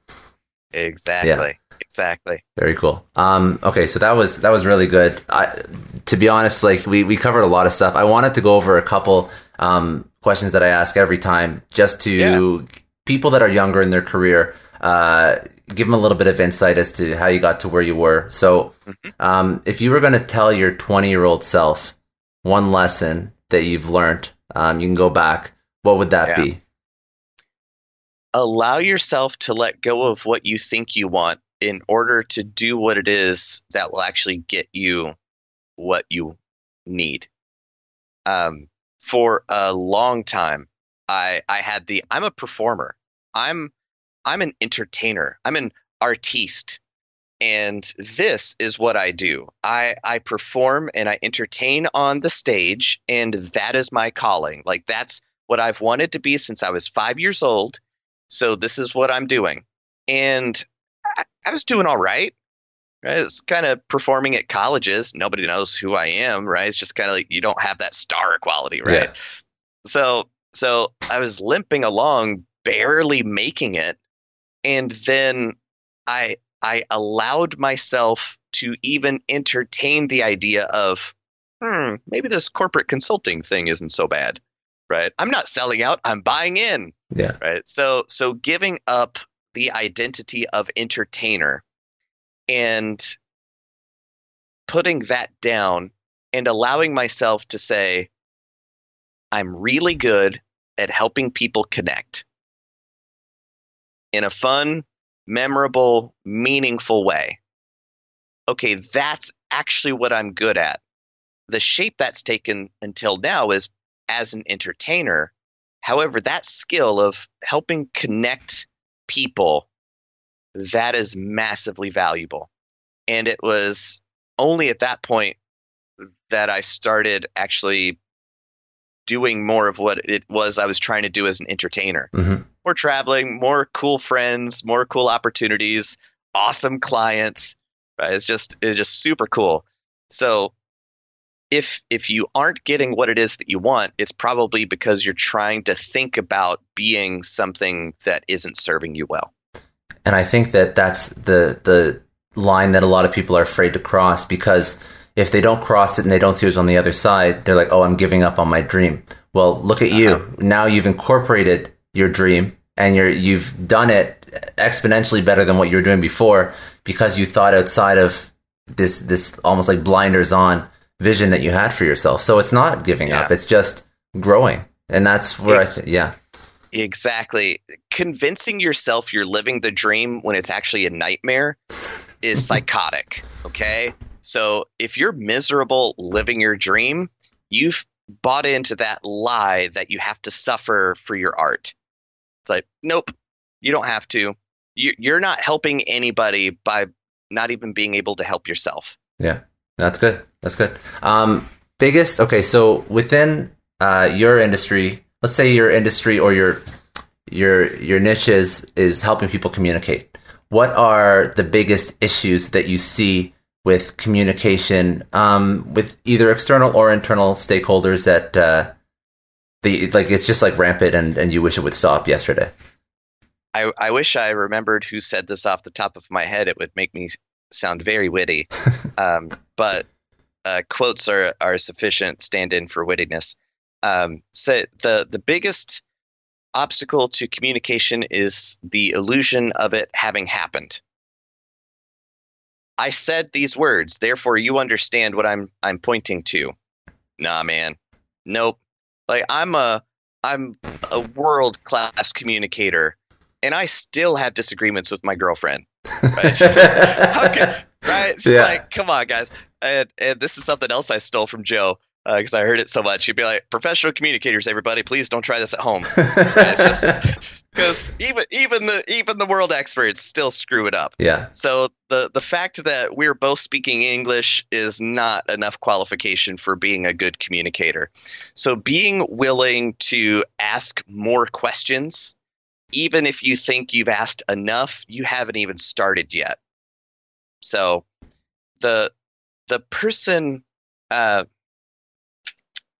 exactly. Yeah. Exactly. Very cool. Um, okay, so that was that was really good. I, to be honest, like we, we covered a lot of stuff. I wanted to go over a couple um, questions that I ask every time, just to yeah. people that are younger in their career, uh, give them a little bit of insight as to how you got to where you were. So, mm-hmm. um, if you were going to tell your twenty year old self one lesson that you've learned, um, you can go back. What would that yeah. be? Allow yourself to let go of what you think you want in order to do what it is that will actually get you what you need. Um, for a long time, I I had the I'm a performer. I'm I'm an entertainer. I'm an artiste. And this is what I do. I, I perform and I entertain on the stage, and that is my calling. Like, that's what I've wanted to be since I was five years old. So, this is what I'm doing. And I, was doing all right. Right? It's kind of performing at colleges. Nobody knows who I am, right? It's just kind of like you don't have that star quality, right? Yeah. So, so I was limping along, barely making it, and then I I allowed myself to even entertain the idea of, hmm, maybe this corporate consulting thing isn't so bad, right? I'm not selling out; I'm buying in, yeah, right. So, so giving up the identity of entertainer and putting that down and allowing myself to say, I'm really good at helping people connect in a fun, memorable, meaningful way. Okay, that's actually what I'm good at. The shape that's taken until now is as an entertainer. However, that skill of helping connect people, that is massively valuable. And it was only at that point that I started actually doing more of what it was I was trying to do as an entertainer. Mm-hmm. More traveling, more cool friends, more cool opportunities, awesome clients. Right? It's just it's just super cool. So if if you aren't getting what it is that you want, it's probably because you're trying to think about being something that isn't serving you well. And I think that that's the the line that a lot of people are afraid to cross because if they don't cross it and they don't see what's on the other side, they're like, "Oh, I'm giving up on my dream." Well, look at you. Uh-huh. Now you've incorporated your dream and you're you've done it exponentially better than what you were doing before because you thought outside of this this almost like blinders on vision that you had for yourself. So it's not giving Yeah. up. It's just growing. And that's where Ex- I th- yeah. Exactly. Convincing yourself you're living the dream when it's actually a nightmare is *laughs* psychotic. Okay. So if you're miserable living your dream, you've bought into that lie that you have to suffer for your art. It's like, nope, you don't have to. You're not helping anybody by not even being able to help yourself. Yeah, that's good. That's good. Um, biggest. Okay, so within uh, your industry, let's say your industry or your your your niche is is helping people communicate. What are the biggest issues that you see with communication um, with either external or internal stakeholders that uh, the like it's just like rampant and, and you wish it would stop yesterday? I, I wish I remembered who said this off the top of my head. It would make me sound very witty. *laughs* um, but uh, quotes are, are sufficient stand in for wittiness. Um, so the, the biggest obstacle to communication is the illusion of it having happened. I said these words, therefore you understand what I'm I'm pointing to. Nah, man. Nope. Like I'm a I'm a world class communicator and I still have disagreements with my girlfriend. *laughs* Right? It's just like, how could, right? It's just Yeah. like, come on, guys. And, and this is something else I stole from Joe uh, because I heard it so much. He'd be like, professional communicators, everybody, please don't try this at home. *laughs* Because even even the even the world experts still screw it up. yeah, So the the fact that we're both speaking English is not enough qualification for being a good communicator. So being willing to ask more questions, even if you think you've asked enough, you haven't even started yet. So the the person uh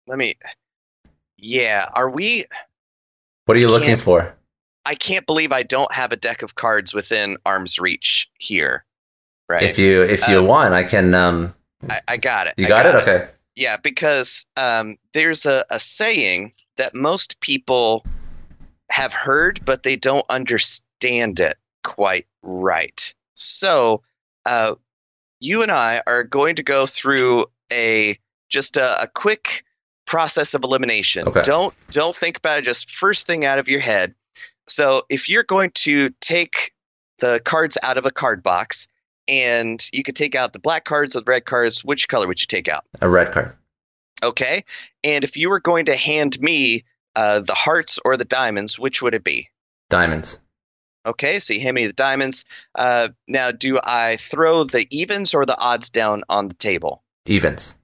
let me yeah, are we what are you looking for? I can't believe I don't have a deck of cards within arm's reach here. Right. If you if you Um, want, I can. Um, I, I got it. you I got, it? Okay. Yeah, because um, there's a, a saying that most people have heard, but they don't understand it quite right. So, uh, you and I are going to go through a just a, a quick process of elimination. Okay. Don't don't think about it. Just first thing out of your head. So, if you're going to take the cards out of a card box, and you could take out the black cards or the red cards, which color would you take out? A red card. Okay. And if you were going to hand me uh, the hearts or the diamonds, which would it be? Diamonds. Okay, so you hand me the diamonds. Uh, now, do I throw the evens or the odds down on the table? Evens.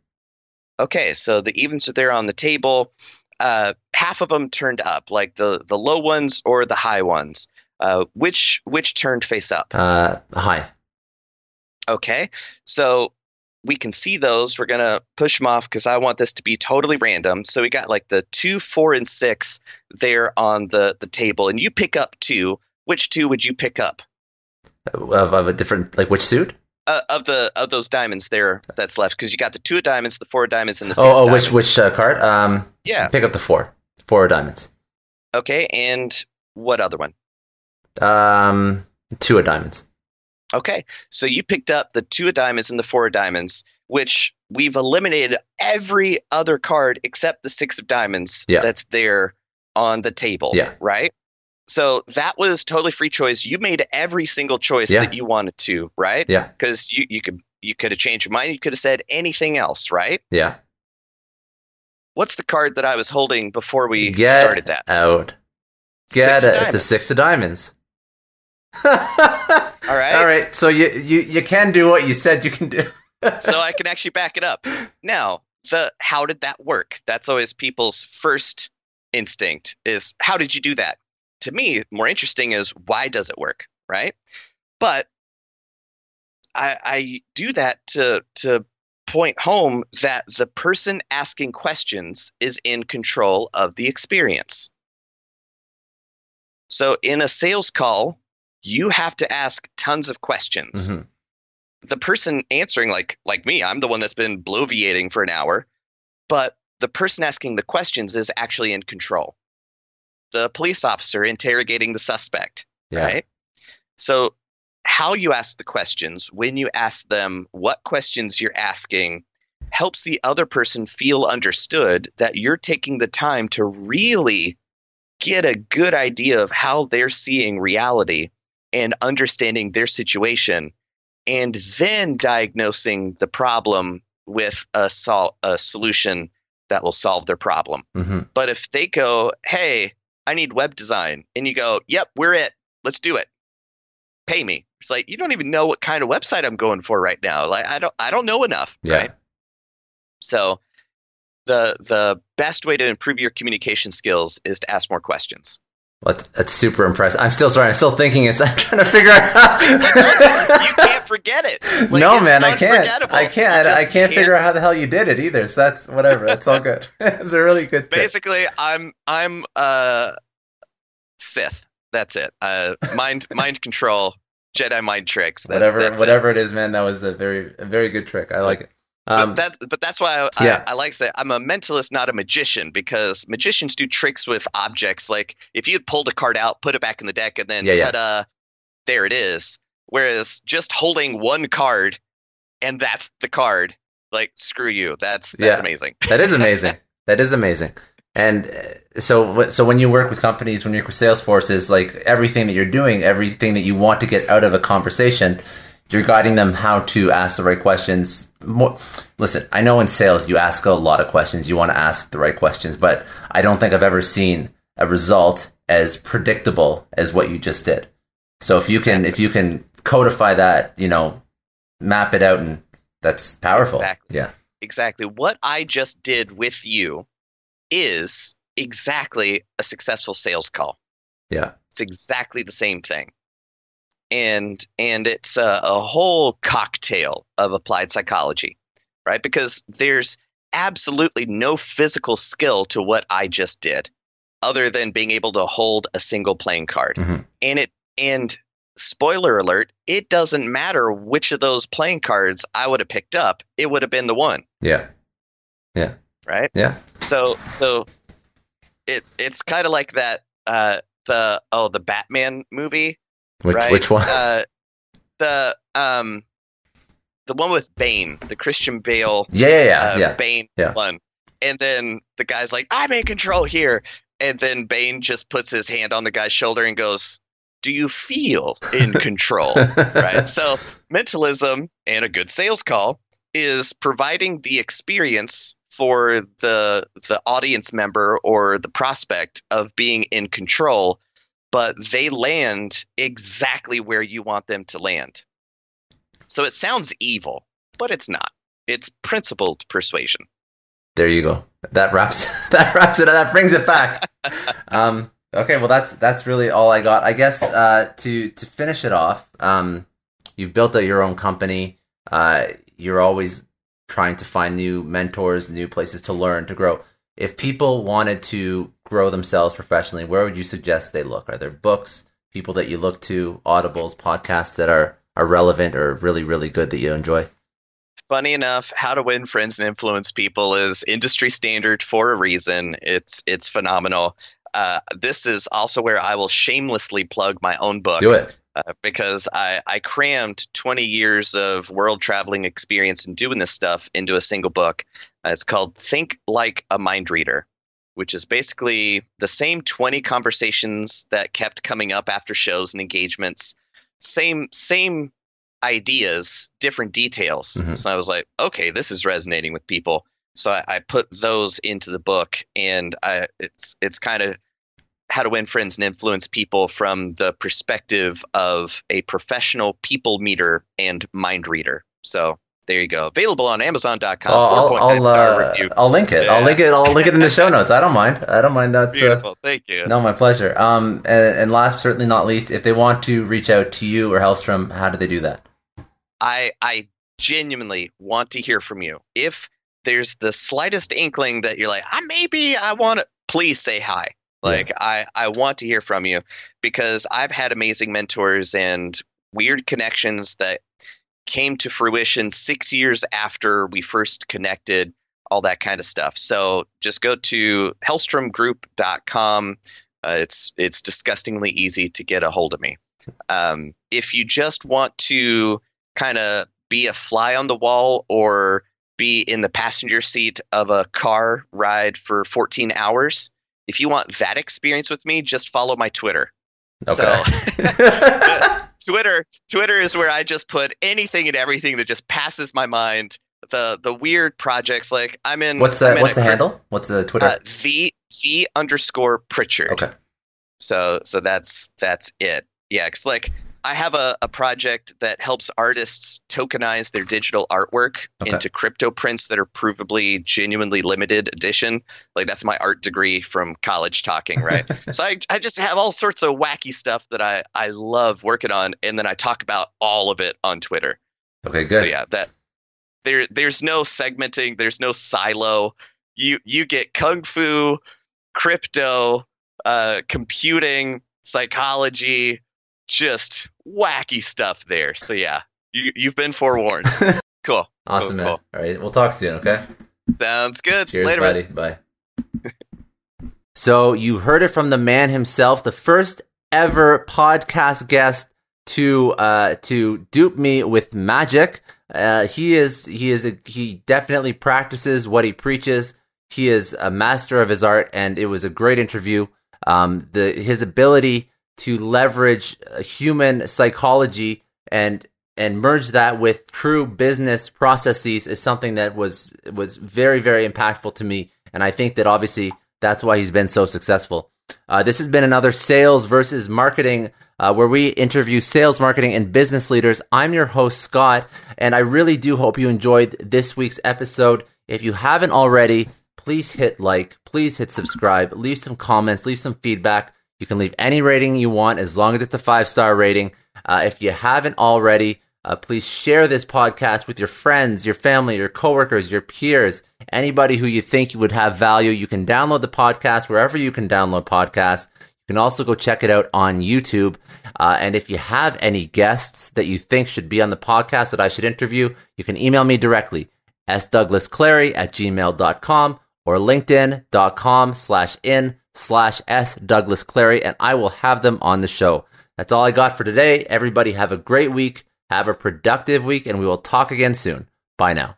Okay, so the evens are there on the table. Uh, half of them turned up, like the the low ones or the high ones. Uh, which which turned face up? Uh, high. Okay, so we can see those. We're gonna push them off because I want this to be totally random. So we got like the two, four, and six there on the the table, and you pick up two. Which two would you pick up Of, of a different like which suit? uh, of the of those diamonds there that's left? Because you got the two of diamonds, the four of diamonds, and the six. Oh, oh which which uh, card? Um, Yeah. pick up the four. Four of diamonds. Okay, and what other one? Um, two of diamonds. Okay, so you picked up the two of diamonds and the four of diamonds. which we've eliminated every other card except the six of diamonds Yeah. that's there on the table. Yeah. Right. So that was totally free choice. You made every single choice Yeah. that you wanted to, right? Yeah. Because you, you could you could have changed your mind. You could have said anything else, right? Yeah. What's the card that I was holding before we Get started that? out. Get Six it. It's a six of diamonds. *laughs* All right. All right. So you, you you can do what you said you can do. *laughs* so I can actually back it up. Now, the how did that work? That's always people's first instinct is how did you do that? To me, more interesting is why does it work, right? But I, I do that to to point home that the person asking questions is in control of the experience. So in a sales call, you have to ask tons of questions Mhm. the person answering like like me i'm the one that's been bloviating for an hour but the person asking the questions is actually in control the police officer interrogating the suspect Yeah. right so how you ask the questions when you ask them what questions you're asking helps the other person feel understood that you're taking the time to really get a good idea of how they're seeing reality and understanding their situation and then diagnosing the problem with a, sol- a solution that will solve their problem. hmm But if they go, "Hey, I need web design," and you go, "Yep, we're it. Let's do it. Pay me." It's like you don't even know what kind of website I'm going for right now. Like I don't I don't know enough, Yeah. right? So the the best way to improve your communication skills is to ask more questions. That's, that's super impressive. I'm still sorry. I'm still thinking. It's. *laughs* I'm trying to figure out. How... you can't forget it. Like, *laughs* no, man, I can't. I can't. I just can't figure out how the hell you did it either. So that's whatever. That's all good. *laughs* it's a really good. tip. basically i'm i'm uh sith that's it uh mind mind control jedi mind tricks that's, whatever, that's it. whatever it is, man. That was a very, a very good trick. I like it. Um, but that's but that's why I, yeah. I, I like to say I'm a mentalist, not a magician, because magicians do tricks with objects. Like if you had pulled a card out, put it back in the deck, and then Yeah, yeah. ta-da, there it is. Whereas just holding one card and that's the card, like screw you. That's that's Yeah. amazing. that is amazing. *laughs* that is amazing. And uh, so, so when you work with companies, when you work with sales forces, like everything that you're doing, everything that you want to get out of a conversation, you're guiding them how to ask the right questions. More, listen, I know in sales you ask a lot of questions. You want to ask the right questions, but I don't think I've ever seen a result as predictable as what you just did. So if you can, if you can codify that, you know, map it out, and that's powerful. Exactly. Yeah. exactly what I just did with you is exactly a successful sales call. Yeah. It's exactly the same thing. And and it's a, a whole cocktail of applied psychology, right? Because there's absolutely no physical skill to what I just did other than being able to hold a single playing card. Mhm. And it and spoiler alert, it doesn't matter which of those playing cards I would have picked up, it would have been the one Yeah. Yeah. right? Yeah. So so it it's kind of like that uh the oh the Batman movie, Which right? which one? Uh the um the one with Bane, the Christian Bale yeah, yeah, yeah, uh, yeah. Bane Yeah. one. And then the guy's like, I'm in control here. And then Bane just puts his hand on the guy's shoulder and goes, Do you feel in *laughs* control? right? So mentalism and a good sales call is providing the experience for the the audience member or the prospect of being in control, but they land exactly where you want them to land. So it sounds evil, but it's not. It's principled persuasion. There you go. That wraps *laughs* that wraps it. Up. That brings it back. *laughs* um, okay, well that's that's really all I got. I guess uh, to to finish it off, um, you've built out your own company. Uh, you're always trying to find new mentors, new places to learn, to grow. If people wanted to grow themselves professionally, where would you suggest they look? Are there books, people that you look to, audibles, podcasts that are are relevant or really really good that you enjoy? Funny enough, how to win friends and influence people is industry standard for a reason. It's it's phenomenal. Uh, this is also where I will shamelessly plug my own book. Do it. uh, because I, I crammed 20 years of world traveling experience and doing this stuff into a single book. Uh, it's called Think Like a Mind Reader, which is basically the same 20 conversations that kept coming up after shows and engagements. Same same ideas, different details. Mm-hmm. So I was like, okay, this is resonating with people. So I, I put those into the book, and I, it's it's kind of how to win friends and influence people from the perspective of a professional people meter and mind reader. So there you go. Available on Amazon.com. I'll, I'll, uh, I'll, link it. Yeah. I'll link it. I'll link it in the show notes. I don't mind. I don't mind that. Uh, Beautiful. Uh, Thank you. No, my pleasure. Um, and, and, last, certainly not least, if they want to reach out to you or Hellstrom, how do they do that? I I genuinely want to hear from you. If there's the slightest inkling that you're like, I maybe I want to, please say hi. Like yeah. I, I want to hear from you because I've had amazing mentors and weird connections that came to fruition six years after we first connected, all that kind of stuff. So just go to hellstromgroup.com. Uh, it's it's disgustingly easy to get a hold of me. Um, if you just want to kind of be a fly on the wall or be in the passenger seat of a car ride for 14 hours, if you want that experience with me, just follow my Twitter. Okay. So *laughs* *laughs* Twitter Twitter is where I just put anything and everything that just passes my mind. The the weird projects like I'm in. What's the What's the handle? What's the Twitter? Uh, the the underscore Pritchard. Okay. So so that's that's it. Yeah, it's like I have a, a project that helps artists tokenize their digital artwork okay. into crypto prints that are provably genuinely limited edition. Like that's my art degree from college talking, right? *laughs* so I, I just have all sorts of wacky stuff that I, I love working on and then I talk about all of it on Twitter. Okay, good. So yeah, that there there's no segmenting, there's no silo. You you get kung fu, crypto, uh, computing, psychology, just wacky stuff there. So yeah, you you've been forewarned. *laughs* cool. Awesome, cool. Cool. All right, we'll talk soon. Okay. Sounds good. Cheers, Later, buddy. Man. Bye. so you heard it from the man himself, the first ever podcast guest to uh to dupe me with magic. Uh, he is he is a, he definitely practices what he preaches. He is a master of his art, and it was a great interview. Um, the his ability to leverage uh, human psychology and and merge that with true business processes is something that was was very very impactful to me. And i think that obviously that's why he's been so successful. Uh, this has been another sales versus marketing uh, where we interview sales marketing and business leaders. I'm your host scott and i really do hope you enjoyed this week's episode. If you haven't already please hit like please hit subscribe leave some comments leave some feedback you can leave any rating you want as long as it's a five star rating. Uh, if you haven't already, uh, please share this podcast with your friends, your family, your coworkers, your peers, anybody who you think would have value. You can download the podcast wherever you can download podcasts. You can also go check it out on YouTube. Uh, and if you have any guests that you think should be on the podcast that I should interview, you can email me directly, sdouglasclary at gmail.com or linkedin.com slash in slash S Douglas Clary, and I will have them on the show. That's all I got for today. Everybody have a great week. Have a productive week, and we will talk again soon. Bye now.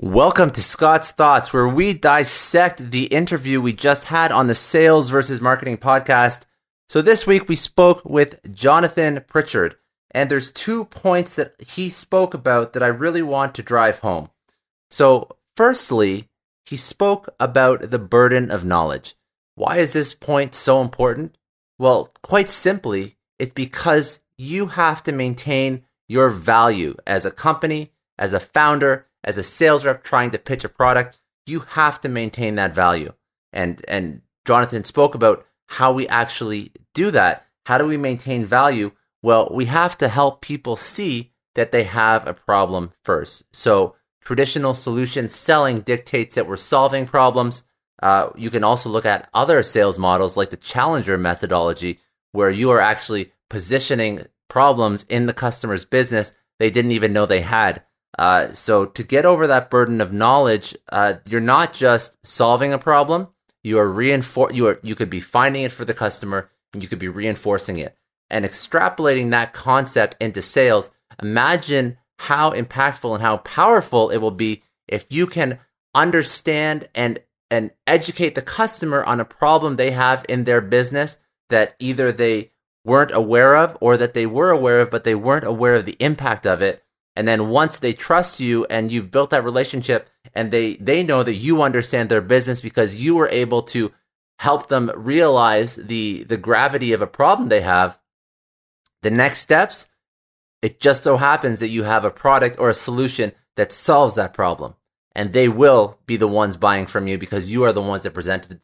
Welcome to Scott's Thoughts, where we dissect the interview we just had on the Sales versus Marketing podcast. So this week we spoke with Jonathan Pritchard, and there's two points that he spoke about that I really want to drive home. So Firstly, he spoke about the burden of knowledge. Why is this point so important? Well, quite simply, it's because you have to maintain your value as a company, as a founder, as a sales rep trying to pitch a product. You have to maintain that value. And and Jonathan spoke about how we actually do that. How do we maintain value? Well, we have to help people see that they have a problem first. So traditional solution selling dictates that we're solving problems. Uh, you can also look at other sales models like the challenger methodology, where you are actually positioning problems in the customer's business they didn't even know they had. Uh, so to get over that burden of knowledge, uh, you're not just solving a problem, you are reinfor- you are you could be finding it for the customer and you could be reinforcing it and extrapolating that concept into sales. Imagine how impactful and how powerful it will be if you can understand and and educate the customer on a problem they have in their business that either they weren't aware of or that they were aware of but they weren't aware of the impact of it. And then once they trust you and you've built that relationship and they they know that you understand their business because you were able to help them realize the the gravity of a problem they have the next steps it just so happens that you have a product or a solution that solves that problem and they will be the ones buying from you because you are the ones that presented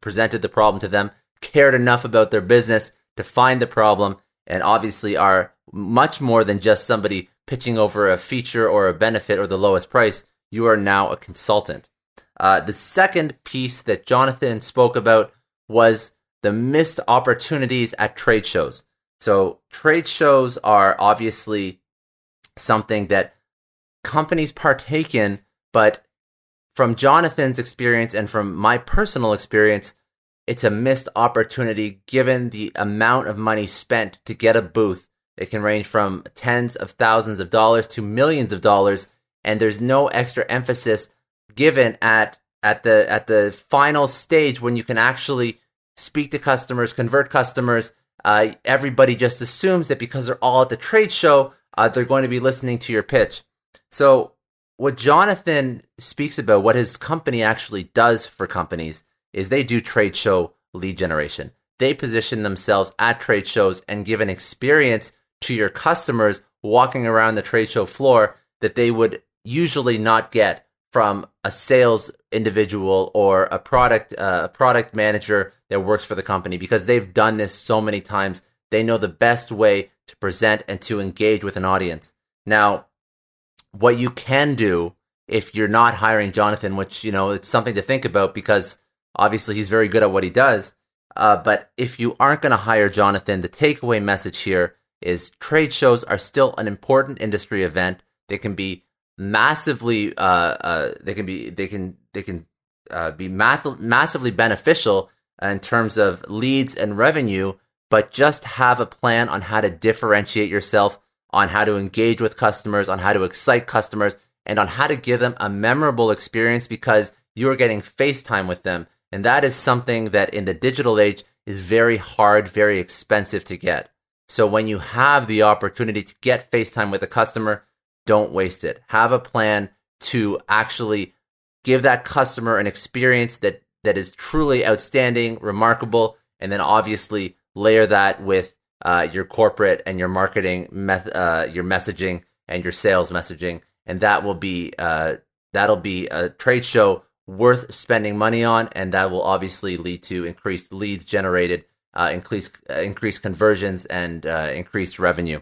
presented the problem to them, cared enough about their business to find the problem, and obviously are much more than just somebody pitching over a feature or a benefit or the lowest price. You are now a consultant. Uh, the second piece that Jonathan spoke about was the missed opportunities at trade shows. So trade shows are obviously something that companies partake in but from Jonathan's experience and from my personal experience, it's a missed opportunity given the amount of money spent to get a booth. It can range from tens of thousands of dollars to millions of dollars, and there's no extra emphasis given at at the at the final stage when you can actually speak to customers, convert customers. Uh, everybody just assumes that because they're all at the trade show, uh, they're going to be listening to your pitch. So what Jonathan speaks about, what his company actually does for companies, is they do trade show lead generation. They position themselves at trade shows and give an experience to your customers walking around the trade show floor that they would usually not get from a sales individual or a product uh, product manager that works for the company because they've done this so many times. They know the best way to present and to engage with an audience. Now, what you can do if you're not hiring Jonathan, which, you know, it's something to think about because obviously he's very good at what he does. Uh, but if you aren't going to hire Jonathan, the takeaway message here is trade shows are still an important industry event. They can be massively, uh, uh, they can be, they can, they can uh, be math- massively beneficial in terms of leads and revenue. But just have a plan on how to differentiate yourself on how to engage with customers, on how to excite customers, and on how to give them a memorable experience because you are getting FaceTime with them. And that is something that in the digital age is very hard, very expensive to get. So when you have the opportunity to get FaceTime with a customer, don't waste it. Have a plan to actually give that customer an experience that, that is truly outstanding, remarkable, and then obviously layer that with uh, your corporate and your marketing, meth- uh, your messaging and your sales messaging, and that will be uh, that'll be a trade show worth spending money on, and that will obviously lead to increased leads generated, uh, increased uh, increased conversions, and uh, increased revenue.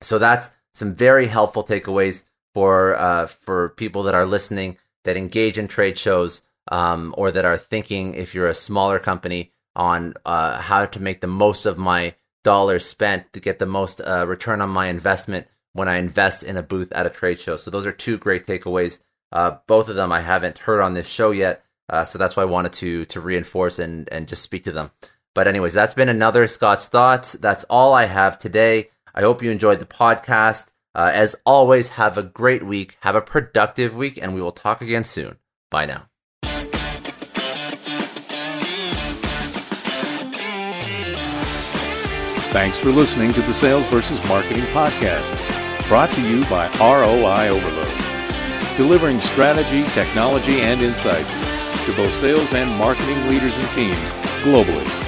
So that's some very helpful takeaways for uh, for people that are listening that engage in trade shows um, or that are thinking if you're a smaller company on uh, how to make the most of my dollars spent to get the most uh, return on my investment when I invest in a booth at a trade show. So those are two great takeaways. Uh, both of them I haven't heard on this show yet, uh, so that's why I wanted to to reinforce and and just speak to them. But anyways, that's been another Scott's thoughts. That's all I have today. I hope you enjoyed the podcast. Uh, as always, have a great week, have a productive week, and we will talk again soon. Bye now. Thanks for listening to the Sales versus Marketing Podcast, brought to you by ROI Overload, delivering strategy, technology, and insights to both sales and marketing leaders and teams globally.